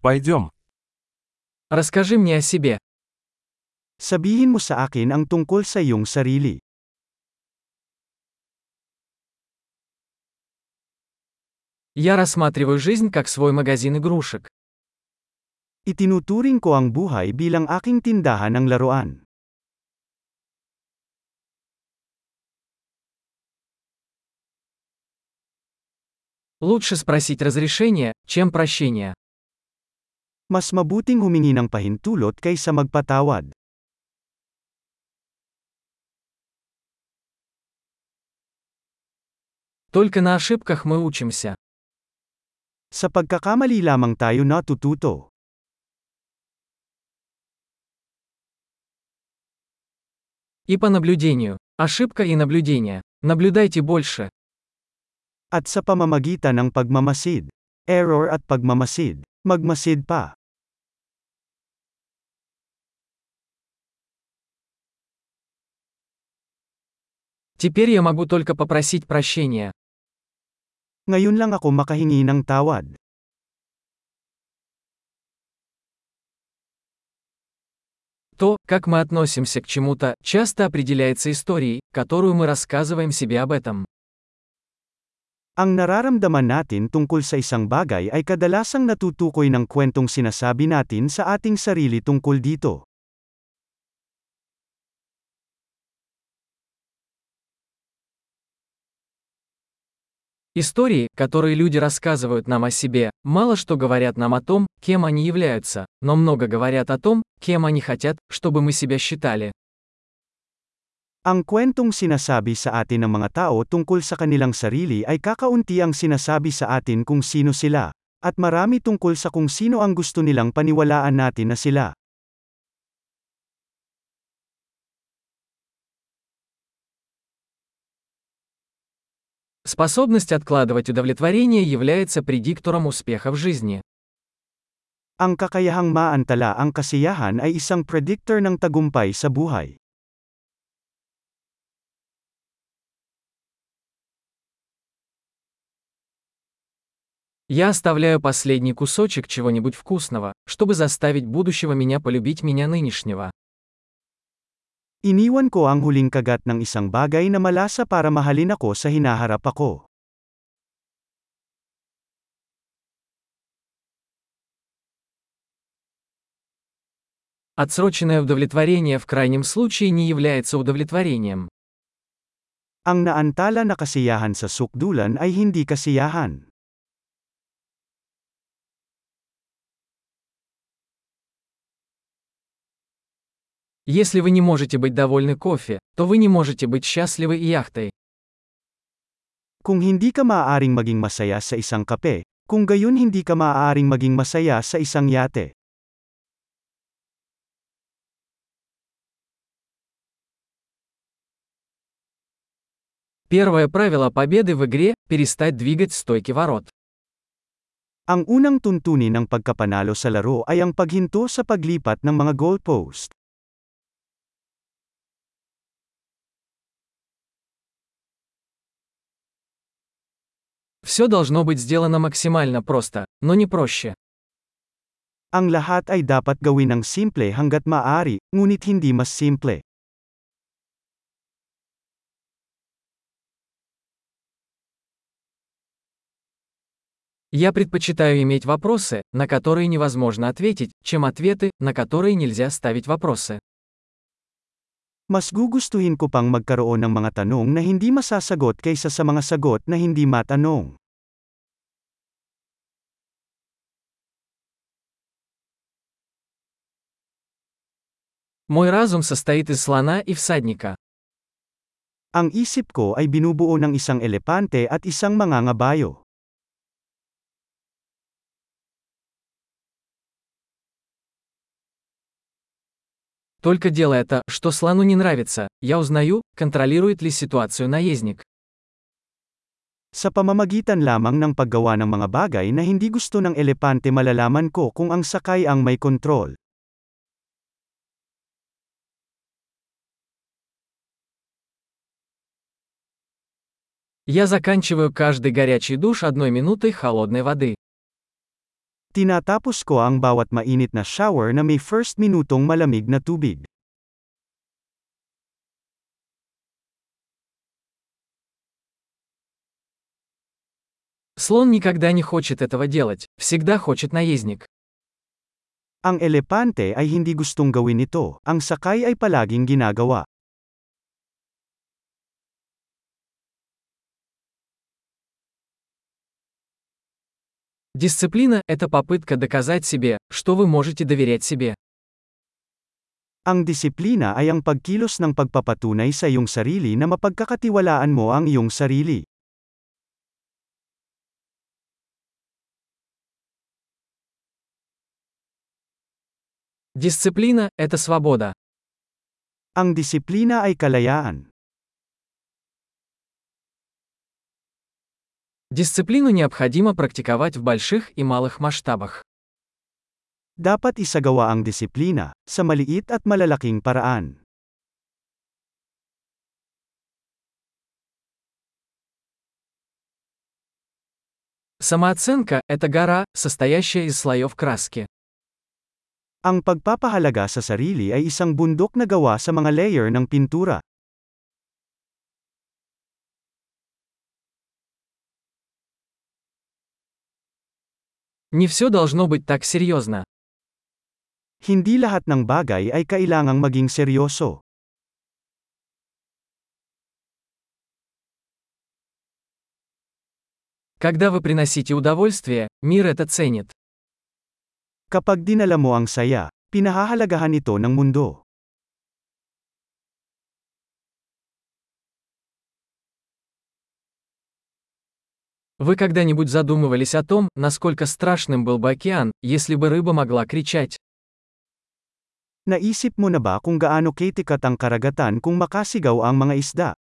Пойдем. Расскажи мне о себе. Sabihin mo sa akin ang tungkol sa iyong sarili. Я рассматриваю жизнь как свой магазин игрушек. Itinuturing ko ang buhay bilang aking tindahan ng laruan. Лучше спросить разрешение, чем прощение. Mas mabuting humingi ng pahintulot kaysa magpatawad. Только на ошибках мы учимся. Sa pagkakamali lamang tayo natututo. И по наблюдению. Ошибка и наблюдение. Наблюдайте больше. At sa pamamagitan ng pagmamasid. Error at pagmamasid. Magmasid pa. Теперь я могу только попросить прощения. Ngayon lang ako makahingi ng tawad. То, как мы относимся к чему-то, часто определяется историей, которую мы рассказываем себе об этом. Ang nararamdaman natin tungkol sa isang bagay ay kadalasang natutukoy ng kwentong sinasabi natin sa ating sarili tungkol dito. Истории, которые люди рассказывают нам о себе, мало что говорят нам о том, кем они являются, но много говорят о том, кем они хотят, чтобы мы себя считали. Ang kwentong sinasabi sa atin ng mga tao tungkol sa kanilang sarili ay kakaunti ang sinasabi sa atin kung sino sila, at marami tungkol sa kung sino ang gusto nilang paniwalaan natin na sila. Способность откладывать удовлетворение является предиктором успеха в жизни. Ang kakayahang maantala ang kasiyahan ay isang predictor ng tagumpay sa buhay. Я оставляю последний кусочек чего-нибудь вкусного, чтобы заставить будущего меня полюбить меня нынешнего. Iniwan ko ang huling kagat ng isang bagay na malasa para mahalin ako sa hinaharap ako. Отсроченное удовлетворение в крайнем случае не является удовлетворением. Ang naantala na kasiyahan sa sukdulan ay hindi kasiyahan. Если вы не можете быть довольны кофе, то вы не можете быть счастливы и яхтой. Kung hindi ka maaaring maging masaya sa isang kape, kung gayon hindi ka maaaring maging masaya sa isang yate. Первое правило победы в игре – перестать двигать стойки ворот. Ang unang tuntunin ng pagkapanalo sa laro ay ang paghinto sa paglipat ng mga goalpost. Все должно быть сделано максимально просто, но не проще. Ang lahat ay dapat gawin ng simple hanggat maaari, ngunit hindi mas simple. Я предпочитаю иметь вопросы, на которые невозможно ответить, чем ответы, на которые нельзя ставить вопросы. Mas gugustuhin ko pang magkaroon ng mga tanong na hindi masasagot kaysa sa mga sagot na hindi matanong. Мой разум состоит из слона и всадника. Ang isip ko ay binubuo ng isang elepante at isang mangangabayo. Только делая это, что слону не нравится, я узнаю, контролирует ли ситуацию наездник. Sa pamamagitan lamang ng paggawa ng mga bagay na hindi gusto ng elepante malalaman ko kung ang sakay ang may kontrol. Я заканчиваю каждый горячий душ одной минутой холодной воды. Tinatapos ko ang bawat mainit na shower na may first minutong malamig na tubig. Слон никогда не хочет этого делать, всегда хочет наездник. Ang elepante ay hindi gustong gawin ito, ang sakay ay palaging ginagawa. Дисциплина – это попытка доказать себе, что вы можете доверять себе. Ang disiplina ay ang pagkilos ng pagpapatunay sa iyong sarili na mapagkakatiwalaan mo ang iyong sarili. Дисциплина – это свобода. Ang disiplina ay kalayaan. Дисциплину необходимо практиковать в больших и малых масштабах. Dapat isagawa ang disiplina, sa maliit at malalaking paraan. Самооценка – это гора, состоящая из слоев краски. Ang pagpapahalaga sa sarili ay isang bundok na gawa sa mga layer ng pintura. Не все должно быть так серьезно. Hindi lahat ng bagay ay kailangang maging seryoso. Когда вы приносите удовольствие, мир это ценит. Kapag dinala mo ang saya, pinahahalagahan ito ng mundo. Вы когда-нибудь задумывались о том, насколько страшным был бы океан, если бы рыба могла кричать? Naisip mo na ba kung gaano kitikat ang karagatan kung makasigaw ang mga isda?